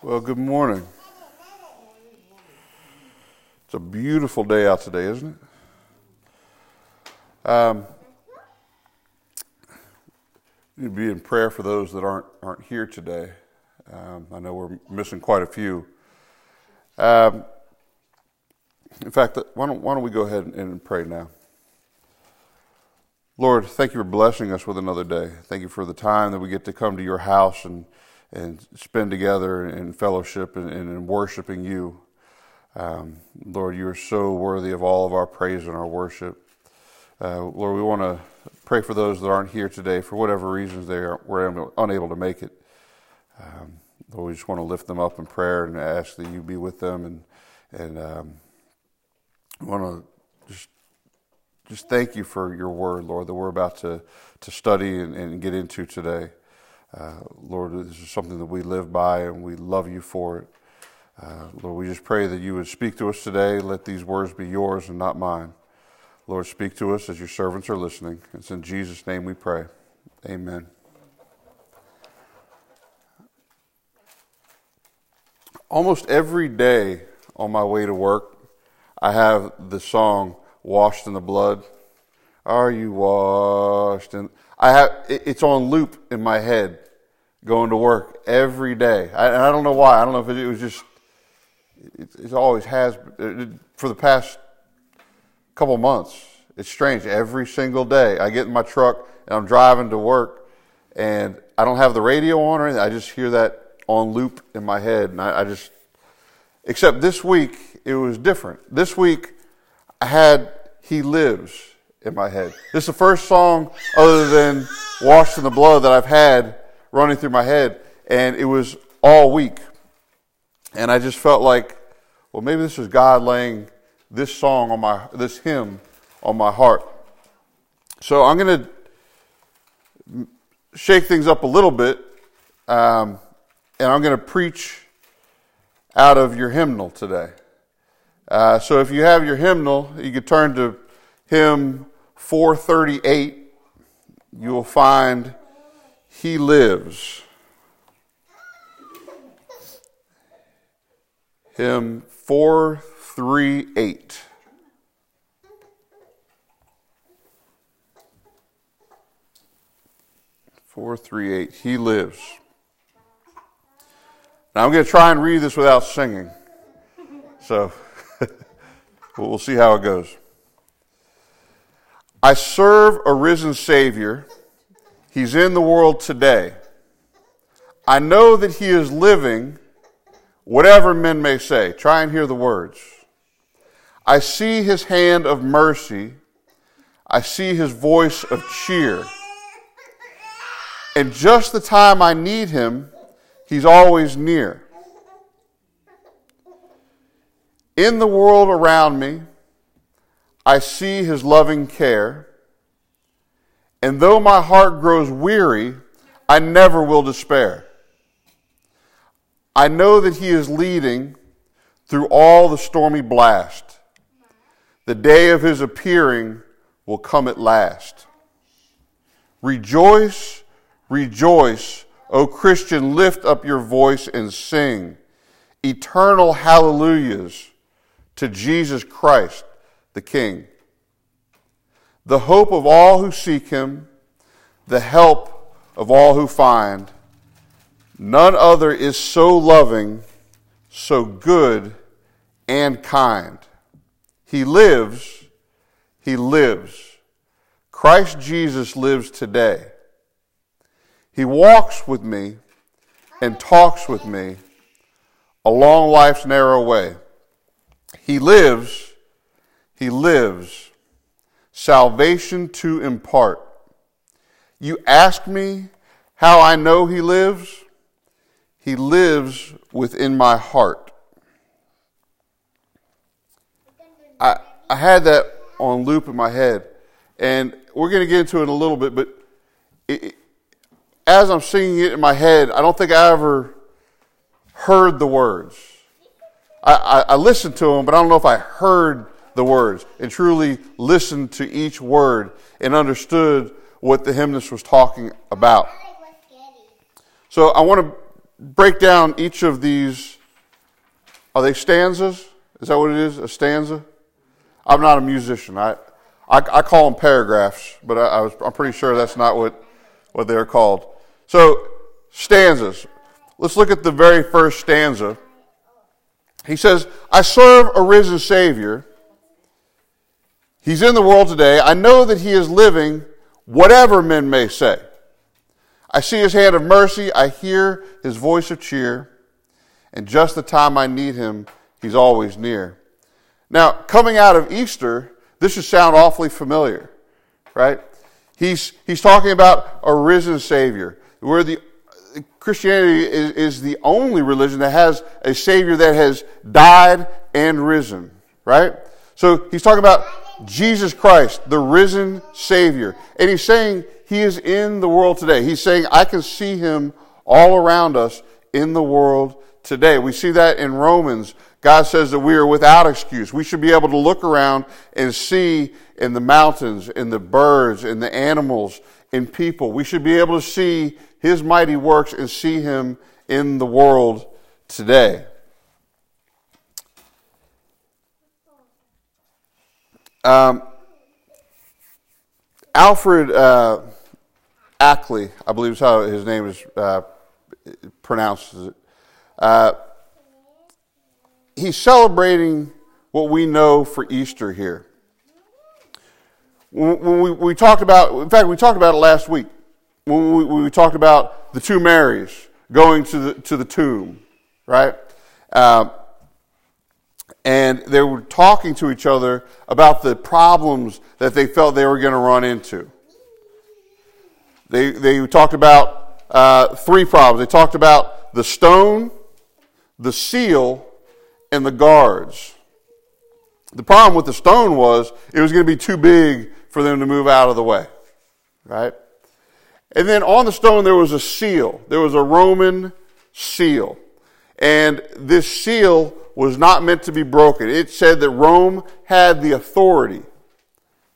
Well, good morning. It's a beautiful day out today, isn't it? Um, to be in prayer for those that aren't aren't here today. Um, I know we're missing quite a few. Um, in fact, why don't why don't we go ahead and pray now? Lord, thank you for blessing us with another day. Thank you for the time that we get to come to your house and and spend together in fellowship and, and in worshiping you. Um, Lord, you are so worthy of all of our praise and our worship. Uh, Lord, we want to pray for those that aren't here today for whatever reasons they are, were unable to make it. Um, Lord, we just want to lift them up in prayer and ask that you be with them and and um, want to just just thank you for your word, Lord, that we're about to to study and, and get into today. Uh, Lord, this is something that we live by and we love you for it. Uh, Lord, we just pray that you would speak to us today. Let these words be yours and not mine. Lord, speak to us as your servants are listening. It's in Jesus' name we pray. Amen. Almost every day on my way to work, I have the song "Washed in the Blood." Are you washed? And I have it's on loop in my head, going to work every day. I, and I don't know why. I don't know if it, it was just it, it, always has uh, for the past couple months. It's strange. Every single day, I get in my truck and I'm driving to work, and I don't have the radio on or anything. I just hear that on loop in my head, and I, I just. Except this week, it was different. This week, I had "He Lives." in my head. This is the first song other than Washed in the Blood that I've had running through my head, and it was all week. And I just felt like, well, maybe this is God laying this song on my, this hymn on my heart. So I'm going to shake things up a little bit, um, and I'm going to preach out of your hymnal today. Uh, so if you have your hymnal, you could turn to hymn 438, you will find He lives. Hymn 438. Four, three, eight. He lives. Now I'm going to try and read this without singing. So we'll see how it goes. I serve a risen Savior. He's in the world today. I know that He is living, whatever men may say. Try and hear the words. I see His hand of mercy. I see His voice of cheer. And just the time I need Him, He's always near. In the world around me, I see his loving care. And though my heart grows weary, I never will despair. I know that he is leading through all the stormy blast. The day of his appearing will come at last. Rejoice, rejoice, O Christian, lift up your voice and sing eternal hallelujahs to Jesus Christ the King. The hope of all who seek him, the help of all who find. None other is so loving, so good, and kind. He lives, he lives. Christ Jesus lives today. He walks with me and talks with me along life's narrow way. He lives he lives, salvation to impart. You ask me how I know He lives? He lives within my heart. I, I had that on loop in my head, and we're going to get into it in a little bit, but it, it, as I'm singing it in my head, I don't think I ever heard the words. I, I, I listened to them, but I don't know if I heard the words and truly listened to each word and understood what the hymnist was talking about. So I want to break down each of these. Are they stanzas? Is that what it is? A stanza? I'm not a musician. I, I, I call them paragraphs, but I, I was, I'm pretty sure that's not what, what they're called. So, stanzas. Let's look at the very first stanza. He says, I serve a risen Savior. He's in the world today. I know that He is living, whatever men may say. I see His hand of mercy. I hear His voice of cheer. And just the time I need Him, He's always near. Now, coming out of Easter, this should sound awfully familiar, right? He's, he's talking about a risen Savior. We're the, Christianity is, is the only religion that has a Savior that has died and risen, right? So he's talking about Jesus Christ, the risen Savior. And he's saying he is in the world today. He's saying, I can see him all around us in the world today. We see that in Romans God says that we are without excuse. We should be able to look around and see in the mountains, in the birds, in the animals, in people. We should be able to see His mighty works and see Him in the world today. Um, Alfred uh, Ackley, I believe is how his name is uh, pronounced. Uh, he's celebrating what we know for Easter here. When we, we, talked about, in fact, we talked about it last week. When we, we talked about the two Marys going to the, to the tomb, right? Um, and they were talking to each other about the problems that they felt they were going to run into. They, they talked about uh, three problems. They talked about the stone, the seal, and the guards. The problem with the stone was it was going to be too big for them to move out of the way. Right? And then on the stone there was a seal. There was a Roman seal. And this seal was not meant to be broken. It said that Rome had the authority.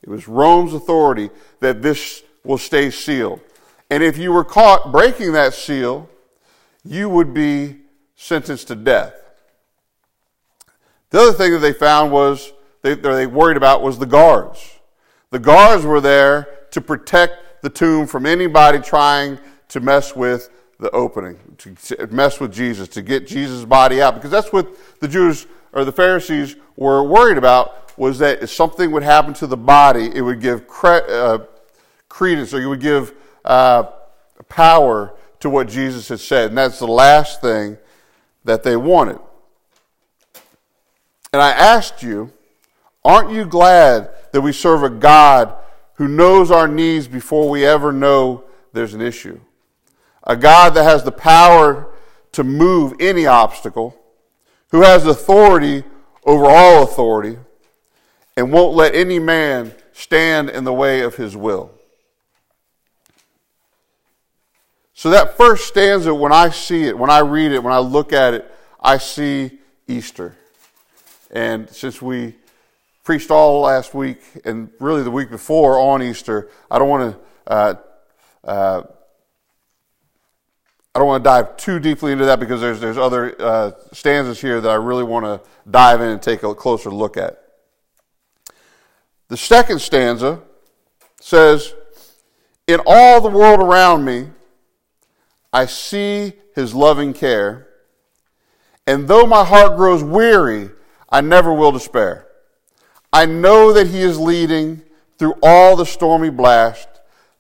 It was Rome's authority that this will stay sealed. And if you were caught breaking that seal, you would be sentenced to death. The other thing that they found was they, they worried about was the guards. The guards were there to protect the tomb from anybody trying to mess with the opening, to mess with Jesus, to get Jesus' body out. Because that's what the Jews or the Pharisees were worried about was that if something would happen to the body, it would give cre- uh, credence or it would give uh, power to what Jesus had said. And that's the last thing that they wanted. And I asked you, aren't you glad that we serve a God who knows our needs before we ever know there's an issue? A God that has the power to move any obstacle, who has authority over all authority, and won't let any man stand in the way of his will. So that first stanza, when I see it, when I read it, when I look at it, I see Easter. And since we preached all last week and really the week before on Easter, I don't want to. Uh, uh, I don't want to dive too deeply into that because there's there's other uh, stanzas here that I really want to dive in and take a closer look at. The second stanza says, "In all the world around me, I see His loving care, and though my heart grows weary I never will despair. I know that He is leading through all the stormy blast.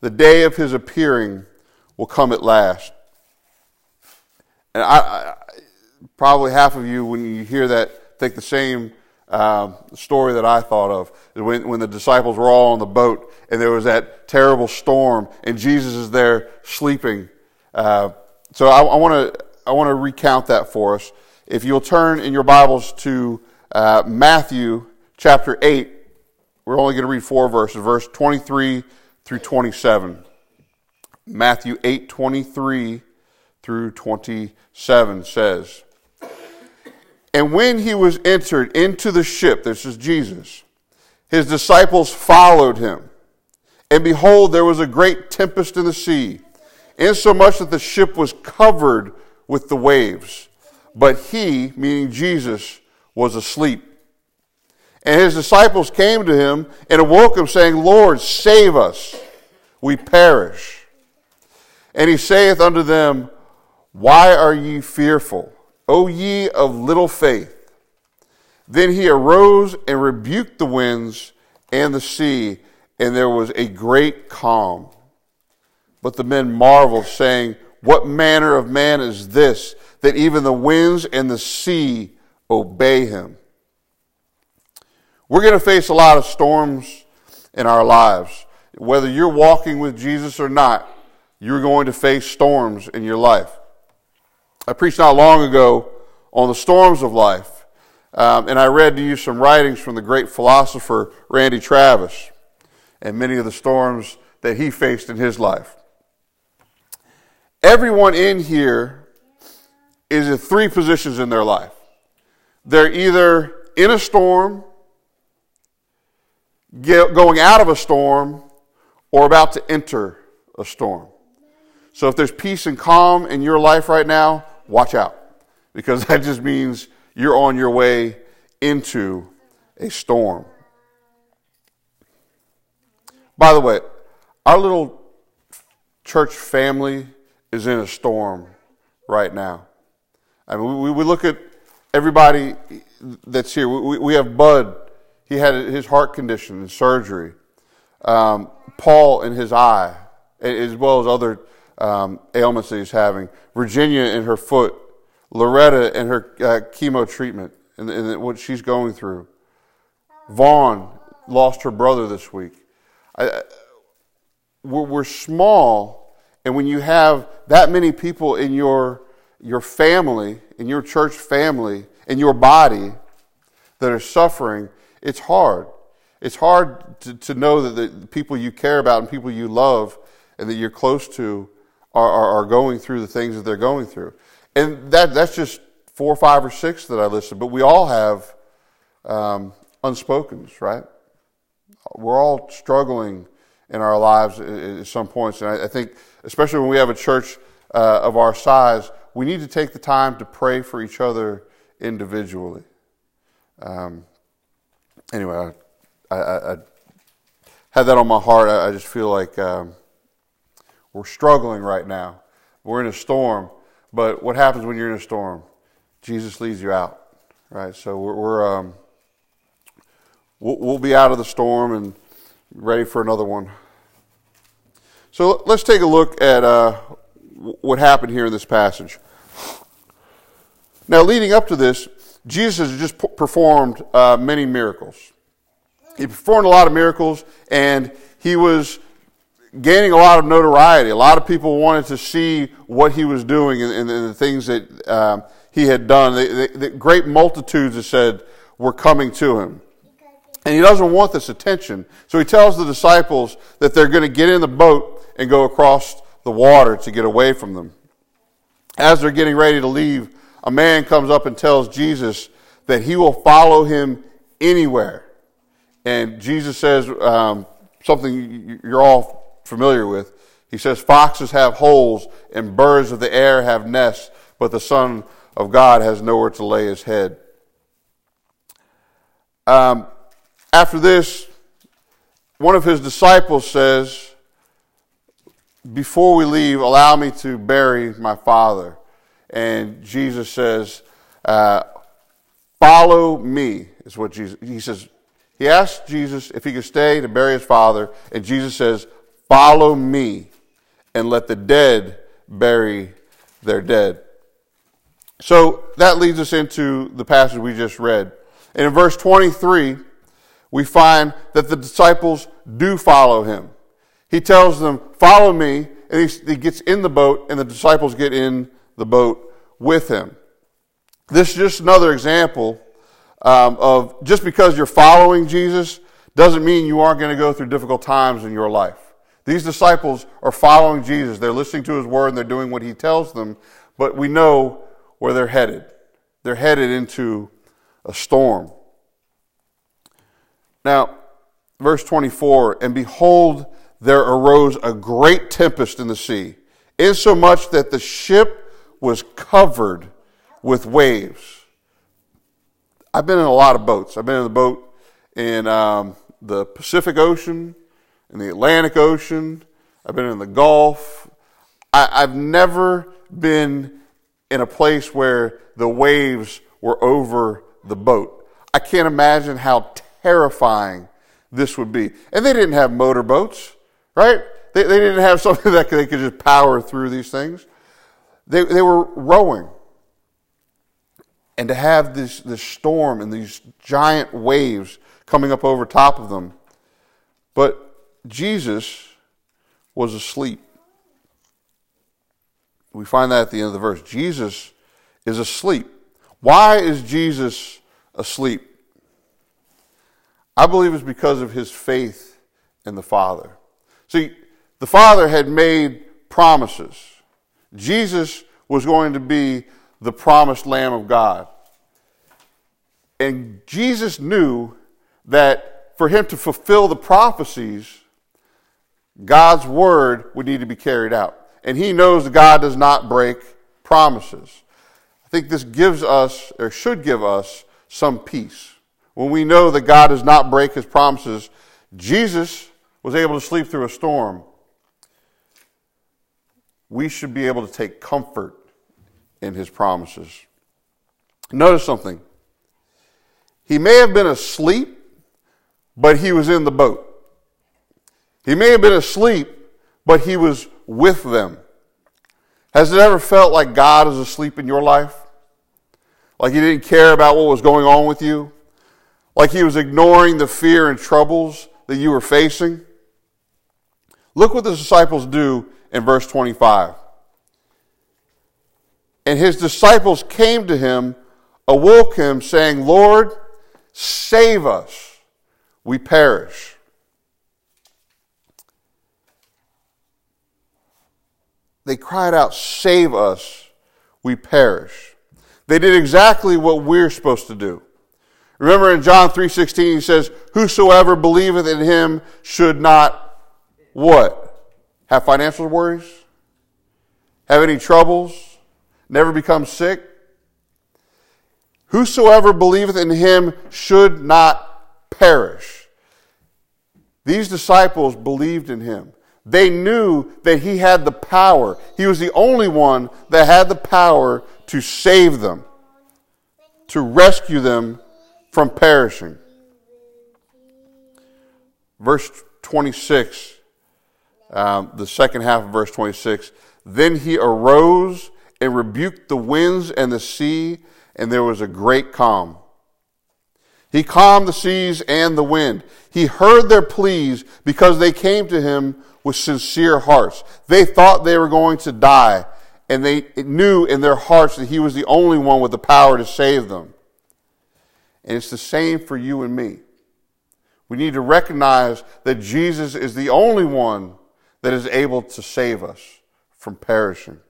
The day of His appearing will come at last. And I, I probably half of you, when you hear that, think the same uh, story that I thought of. When, when the disciples were all on the boat and there was that terrible storm and Jesus is there sleeping. Uh, so I, want to I want to recount that for us. If you'll turn in your Bibles to uh, Matthew chapter 8. We're only going to read four verses, verse 23 through 27. Matthew 8 23 through 27 says, And when he was entered into the ship, this is Jesus, his disciples followed him. And behold, there was a great tempest in the sea, insomuch that the ship was covered with the waves. But he, meaning Jesus, was asleep. And his disciples came to him and awoke him, saying, Lord, save us, we perish. And he saith unto them, Why are ye fearful, O ye of little faith? Then he arose and rebuked the winds and the sea, and there was a great calm. But the men marveled, saying, What manner of man is this, that even the winds and the sea obey him? We're going to face a lot of storms in our lives. Whether you're walking with Jesus or not, you're going to face storms in your life. I preached not long ago on the storms of life, um, and I read to you some writings from the great philosopher Randy Travis and many of the storms that he faced in his life. Everyone in here is in three positions in their life. They're either in a storm, going out of a storm or about to enter a storm. So if there's peace and calm in your life right now, watch out because that just means you're on your way into a storm. By the way, our little church family is in a storm right now. I mean, we, we look at everybody that's here. We, we have Bud he had his heart condition and surgery. Um, Paul in his eye, as well as other um, ailments that he's having. Virginia in her foot. Loretta and her uh, chemo treatment and, and, what she's going through. Vaughn lost her brother this week. I, we're, we're small, and when you have that many people in your your family, in your church family, in your body that are suffering, it's hard. It's hard to, to know that the people you care about and people you love and that you're close to are, are, are going through the things that they're going through. And that, that's just four, five, or six that I listed, but we all have um, unspokens, right? We're all struggling in our lives at, some points. And I, I, think, especially when we have a church uh, of our size, we need to take the time to pray for each other individually. Um, anyway, I, I, I, had that on my heart. I, I just feel like um, we're struggling right now. We're in a storm, but what happens when you're in a storm? Jesus leads you out, right? So we're, we're um, we'll, we'll be out of the storm and ready for another one. So let's take a look at uh, what happened here in this passage. Now, leading up to this, Jesus has just performed uh, many miracles. He performed a lot of miracles, and he was gaining a lot of notoriety. A lot of people wanted to see what he was doing and, and, and the things that um, he had done. The, the, the great multitudes, it said, were coming to him. And he doesn't want this attention. So he tells the disciples that they're going to get in the boat and go across the water to get away from them. As they're getting ready to leave, a man comes up and tells Jesus that he will follow him anywhere. And Jesus says um, something you're all familiar with. He says, Foxes have holes and birds of the air have nests, but the Son of God has nowhere to lay his head. Um, after this, one of his disciples says, Before we leave, allow me to bury my father. And Jesus says, uh, Follow me, is what Jesus, he says. He asked Jesus if he could stay to bury his father, and Jesus says, Follow me, and let the dead bury their dead. So that leads us into the passage we just read. And in verse 23, we find that the disciples do follow him. He tells them, Follow me, and he, he gets in the boat, and the disciples get in the boat with him. This is just another example um, of just because you're following Jesus doesn't mean you aren't going to go through difficult times in your life. These disciples are following Jesus. They're listening to his word and they're doing what he tells them, but we know where they're headed. They're headed into a storm. Now, verse 24, and behold, there arose a great tempest in the sea, insomuch that the ship was covered with waves. I've been in a lot of boats. I've been in the boat in um, the Pacific Ocean, in the Atlantic Ocean. I've been in the Gulf. I, I've never been in a place where the waves were over the boat. I can't imagine how terrifying this would be. And they didn't have motorboats, right? They, they didn't have something that they could just power through these things. They, they were rowing. And to have this, this storm and these giant waves coming up over top of them. But Jesus was asleep. We find that at the end of the verse. Jesus is asleep. Why is Jesus asleep? I believe it's because of his faith in the Father. See, the Father had made promises. Jesus was going to be the promised Lamb of God. And Jesus knew that for him to fulfill the prophecies, God's word would need to be carried out. And he knows God does not break promises. I think this gives us, or should give us, some peace. When we know that God does not break his promises, Jesus was able to sleep through a storm. We should be able to take comfort in his promises. Notice something. He may have been asleep, but he was in the boat. He may have been asleep, but he was with them. Has it ever felt like God is asleep in your life? Like he didn't care about what was going on with you? Like he was ignoring the fear and troubles that you were facing? Look what the disciples do in verse 25. And his disciples came to him, awoke him, saying, Lord, save us, we perish. They cried out, Save us, we perish. They did exactly what we're supposed to do. Remember in John 3:16 he says, "Whosoever believeth in him should not what? Have financial worries? Have any troubles? Never become sick? Whosoever believeth in him should not perish." These disciples believed in him. They knew that he had the power. He was the only one that had the power to save them, to rescue them from perishing. Verse 26, um, the second half of verse 26. Then he arose and rebuked the winds and the sea, and there was a great calm. He calmed the seas and the wind. He heard their pleas because they came to him with sincere hearts. They thought they were going to die, and they knew in their hearts that he was the only one with the power to save them. And it's the same for you and me. We need to recognize that Jesus is the only one that is able to save us from perishing.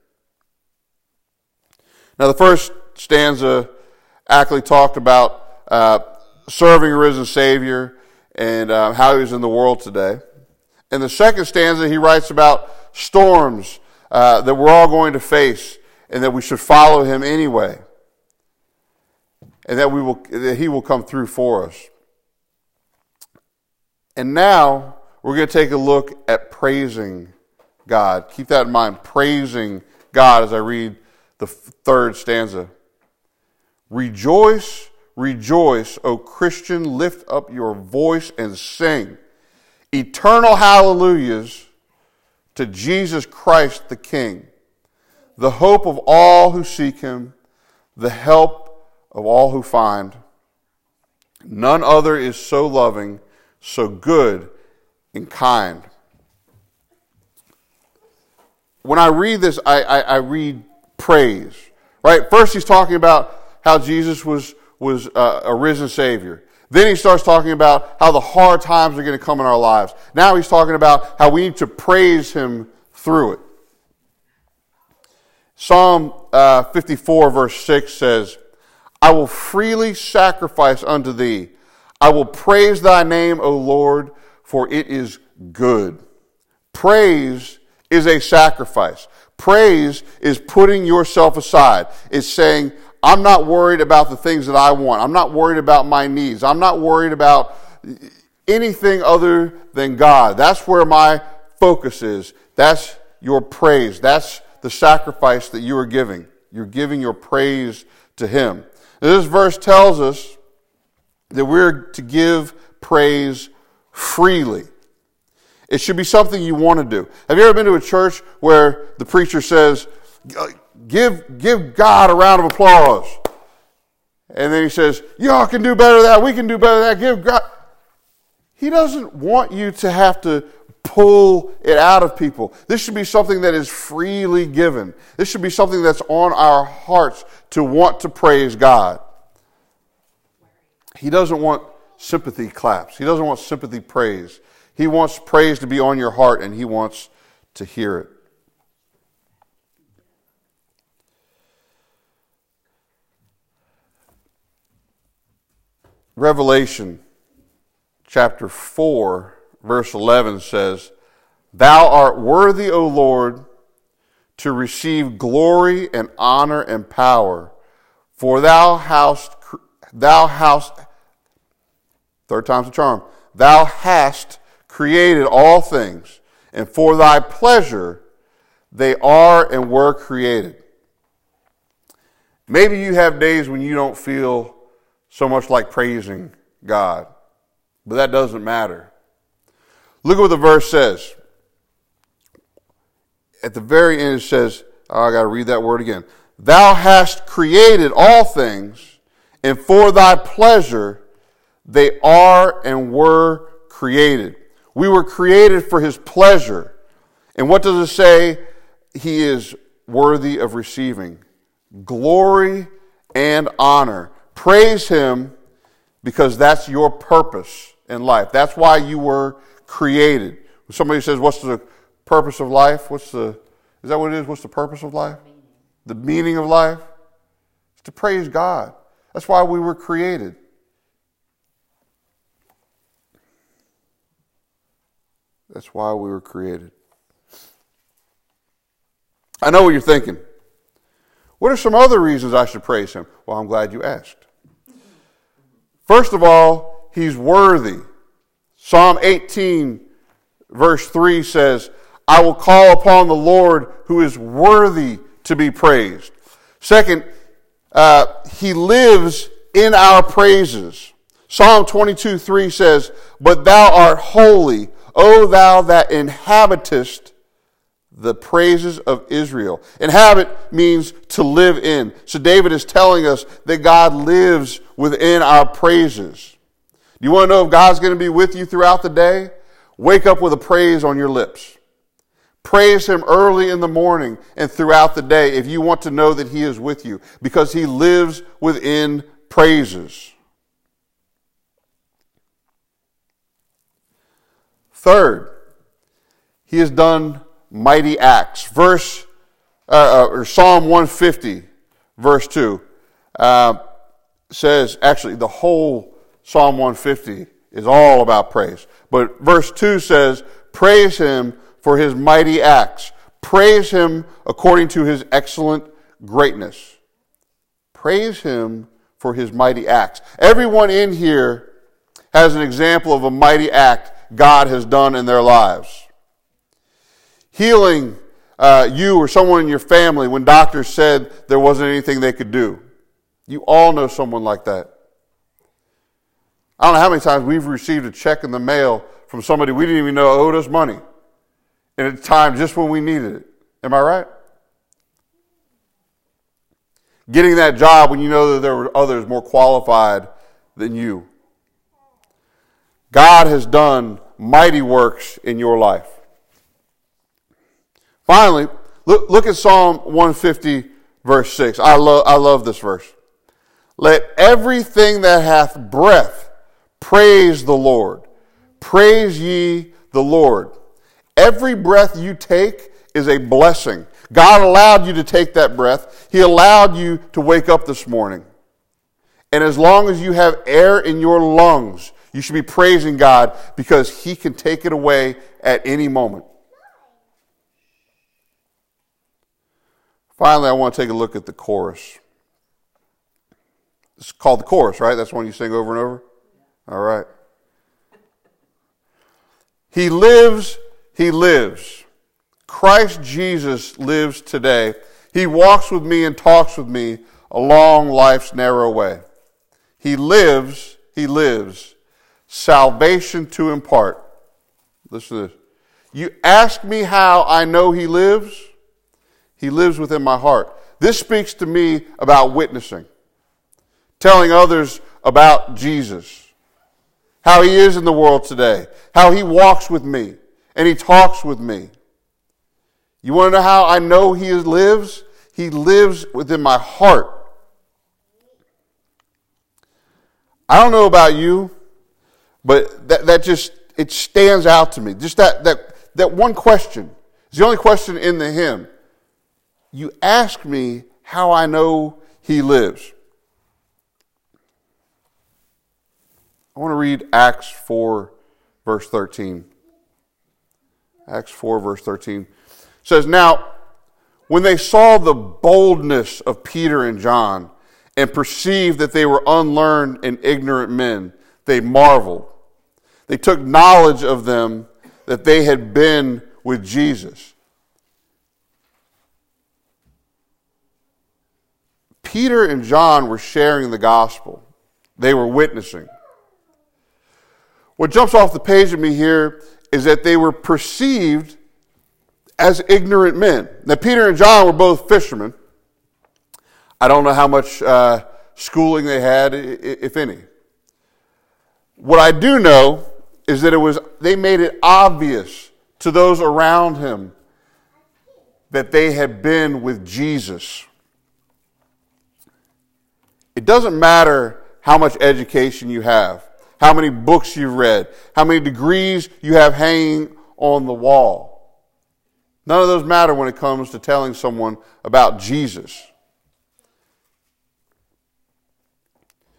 Now, the first stanza actually talked about uh, serving a risen Savior and uh, how he in the world today. In the second stanza, he writes about storms uh, that we're all going to face and that we should follow him anyway and that we will that he will come through for us. And now we're going to take a look at praising God. Keep that in mind, praising God as I read the third stanza. Rejoice, rejoice, O Christian, lift up your voice and sing. Eternal hallelujahs to Jesus Christ the King, the hope of all who seek him, the help of all who find. None other is so loving, so good and kind. When I read this, I, I, I read praise. Right? First, he's talking about how Jesus was, was uh, a risen Savior. Then he starts talking about how the hard times are going to come in our lives. Now he's talking about how we need to praise him through it. Psalm uh, 54, verse 6 says, I will freely sacrifice unto thee. I will praise thy name, O Lord, for it is good. Praise is a sacrifice. Praise is putting yourself aside. It's saying, I'm not worried about the things that I want. I'm not worried about my needs. I'm not worried about anything other than God. That's where my focus is. That's your praise. That's the sacrifice that you are giving. You're giving your praise to Him. this verse tells us that we're to give praise freely. It should be something you want to do. Have you ever been to a church where the preacher says, uh, give, give God a round of applause? And then he says, y'all can do better than that. We can do better than that. Give God. He doesn't want you to have to pull it out of people. This should be something that is freely given. This should be something that's on our hearts to want to praise God. He doesn't want sympathy claps. He doesn't want sympathy praise. He wants praise to be on your heart and he wants to hear it. Revelation chapter 4, verse 11 says, Thou art worthy, O Lord, to receive glory and honor and power, for thou hast, thou hast, third time's a charm, thou hast created all things, and for thy pleasure they are and were created. Maybe you have days when you don't feel so much like praising God, but that doesn't matter. Look at what the verse says. At the very end, it says, oh, I got to read that word again. Thou hast created all things, and for thy pleasure they are and were created. We were created for his pleasure. And what does it say? He is worthy of receiving glory and honor. Praise him because that's your purpose in life. That's why you were created. When somebody says, What's the purpose of life? What's the, is that what it is? What's the purpose of life? The meaning of life? It's to praise God. That's why we were created. That's why we were created. I know what you're thinking. What are some other reasons I should praise him? Well, I'm glad you asked. First of all, he's worthy. Psalm 18, verse 3 says, I will call upon the Lord who is worthy to be praised. Second, uh, he lives in our praises. Psalm 22, 3 says, But thou art holy, O thou that inhabitest the praises of Israel. Inhabit means to live in. So David is telling us that God lives within our praises. Do you want to know if God's going to be with you throughout the day? Wake up with a praise on your lips. Praise Him early in the morning and throughout the day if you want to know that He is with you because He lives within praises. Third, he has done mighty acts. Verse, uh, uh, or Psalm 150, verse 2, uh, says, actually, the whole Psalm 150 is all about praise. But verse 2 says, Praise him for his mighty acts. Praise him according to his excellent greatness. Praise him for his mighty acts. Everyone in here has an example of a mighty act God has done in their lives. Healing uh, you or someone in your family when doctors said there wasn't anything they could do. You all know someone like that. I don't know how many times we've received a check in the mail from somebody we didn't even know owed us money. And at a time just when we needed it. Am I right? Getting that job when you know that there were others more qualified than you. God has done mighty works in your life. Finally, look, look at Psalm 150, verse 6. I love, I love this verse. Let everything that hath breath praise the Lord. Praise ye the Lord. Every breath you take is a blessing. God allowed you to take that breath. He allowed you to wake up this morning. And as long as you have air in your lungs, you should be praising God because He can take it away at any moment. Finally, I want to take a look at the chorus. It's called the chorus, right? That's one you sing over and over? All right. He lives, he lives. Christ Jesus lives today. He walks with me and talks with me along life's narrow way. He lives, he lives. Salvation to impart. Listen to this. You ask me how I know he lives? He lives within my heart. This speaks to me about witnessing, telling others about Jesus, how he is in the world today, how he walks with me, and he talks with me. You want to know how I know he lives? He lives within my heart. I don't know about you, but that, that just, it stands out to me. Just that, that, that one question is the only question in the hymn. You ask me how I know he lives. I want to read Acts 4, verse 13. Acts 4, verse 13 says, Now, when they saw the boldness of Peter and John and perceived that they were unlearned and ignorant men, they marveled. They took knowledge of them that they had been with Jesus. Peter and John were sharing the gospel. They were witnessing. What jumps off the page of me here is that they were perceived as ignorant men. Now, Peter and John were both fishermen. I don't know how much uh, schooling they had, if any. What I do know is that it was they made it obvious to those around him that they had been with Jesus. It doesn't matter how much education you have, how many books you've read, how many degrees you have hanging on the wall. None of those matter when it comes to telling someone about Jesus.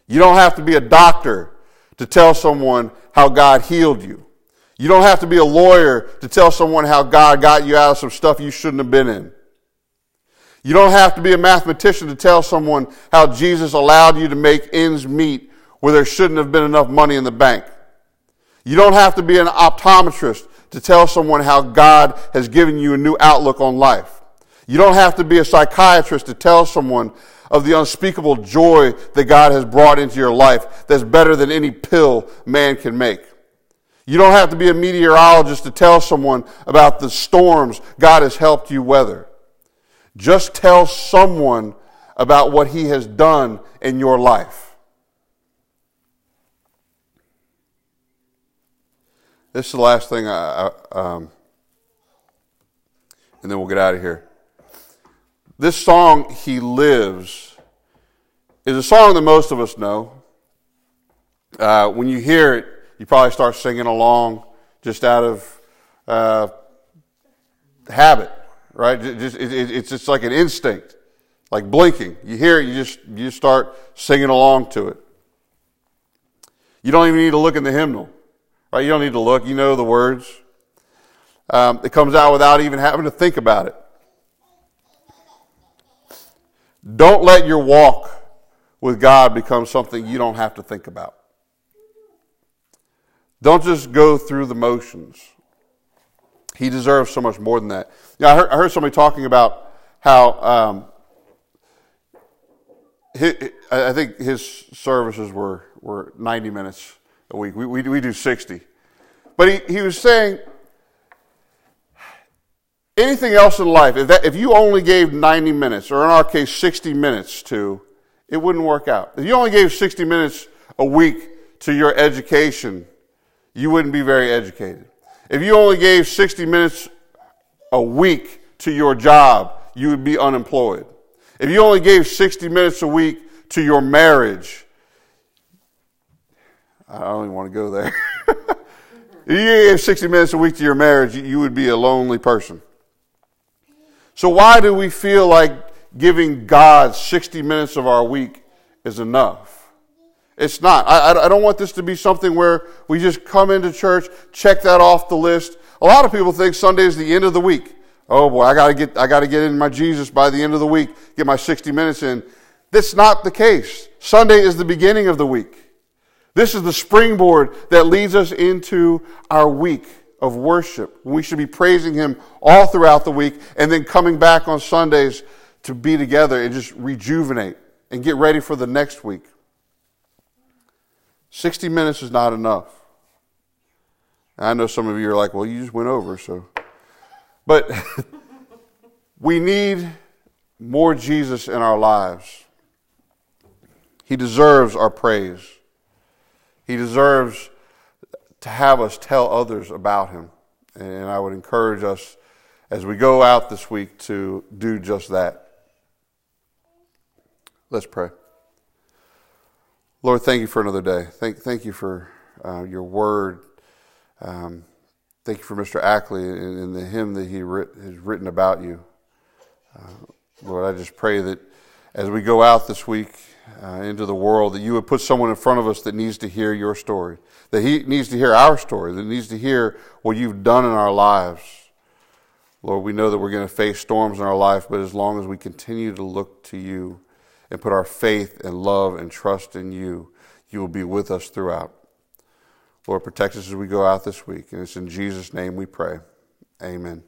You don't have to be a doctor to tell someone how God healed you. You don't have to be a lawyer to tell someone how God got you out of some stuff you shouldn't have been in. You don't have to be a mathematician to tell someone how Jesus allowed you to make ends meet where there shouldn't have been enough money in the bank. You don't have to be an optometrist to tell someone how God has given you a new outlook on life. You don't have to be a psychiatrist to tell someone of the unspeakable joy that God has brought into your life that's better than any pill man can make. You don't have to be a meteorologist to tell someone about the storms God has helped you weather. Just tell someone about what He has done in your life. This is the last thing I, I um, and then we'll get out of here. This song, He Lives, is a song that most of us know. Uh, when you hear it, you probably start singing along just out of uh, habit, right? Just, it, it, it's just like an instinct, like blinking. You hear it, you just, you just start singing along to it. You don't even need to look in the hymnal, right? You don't need to look, you know the words. Um, it comes out without even having to think about it. Don't let your walk with God become something you don't have to think about. Don't just go through the motions. He deserves so much more than that. Yeah, I heard, I heard somebody talking about how um, I think his services were, were 90 minutes a week. We, we, we do 60. But he, he was saying anything else in life, if, that, if you only gave 90 minutes, or in our case, 60 minutes to, it wouldn't work out. If you only gave 60 minutes a week to your education, you wouldn't be very educated. If you only gave 60 minutes a week to your job, you would be unemployed. If you only gave 60 minutes a week to your marriage, I don't even want to go there. if you gave 60 minutes a week to your marriage, you would be a lonely person. So why do we feel like giving God 60 minutes of our week is enough? It's not. I, I don't want this to be something where we just come into church, check that off the list. A lot of people think Sunday is the end of the week. Oh boy, I gotta get, I gotta get in my Jesus by the end of the week, get my 60 minutes in. That's not the case. Sunday is the beginning of the week. This is the springboard that leads us into our week of worship. We should be praising Him all throughout the week and then coming back on Sundays to be together and just rejuvenate and get ready for the next week. 60 minutes is not enough. I know some of you are like, well, you just went over, so. But we need more Jesus in our lives. He deserves our praise. He deserves to have us tell others about him. And I would encourage us as we go out this week to do just that. Let's pray. Lord, thank you for another day. Thank, thank you for uh, your word. Um, thank you for Mr. Ackley and, and the hymn that he writ, has written about you. Uh, Lord, I just pray that as we go out this week uh, into the world, that you would put someone in front of us that needs to hear your story, that he needs to hear our story, that needs to hear what you've done in our lives. Lord, we know that we're going to face storms in our life, but as long as we continue to look to you and put our faith and love and trust in you, you will be with us throughout. Lord, protect us as we go out this week. And it's in Jesus' name we pray. Amen.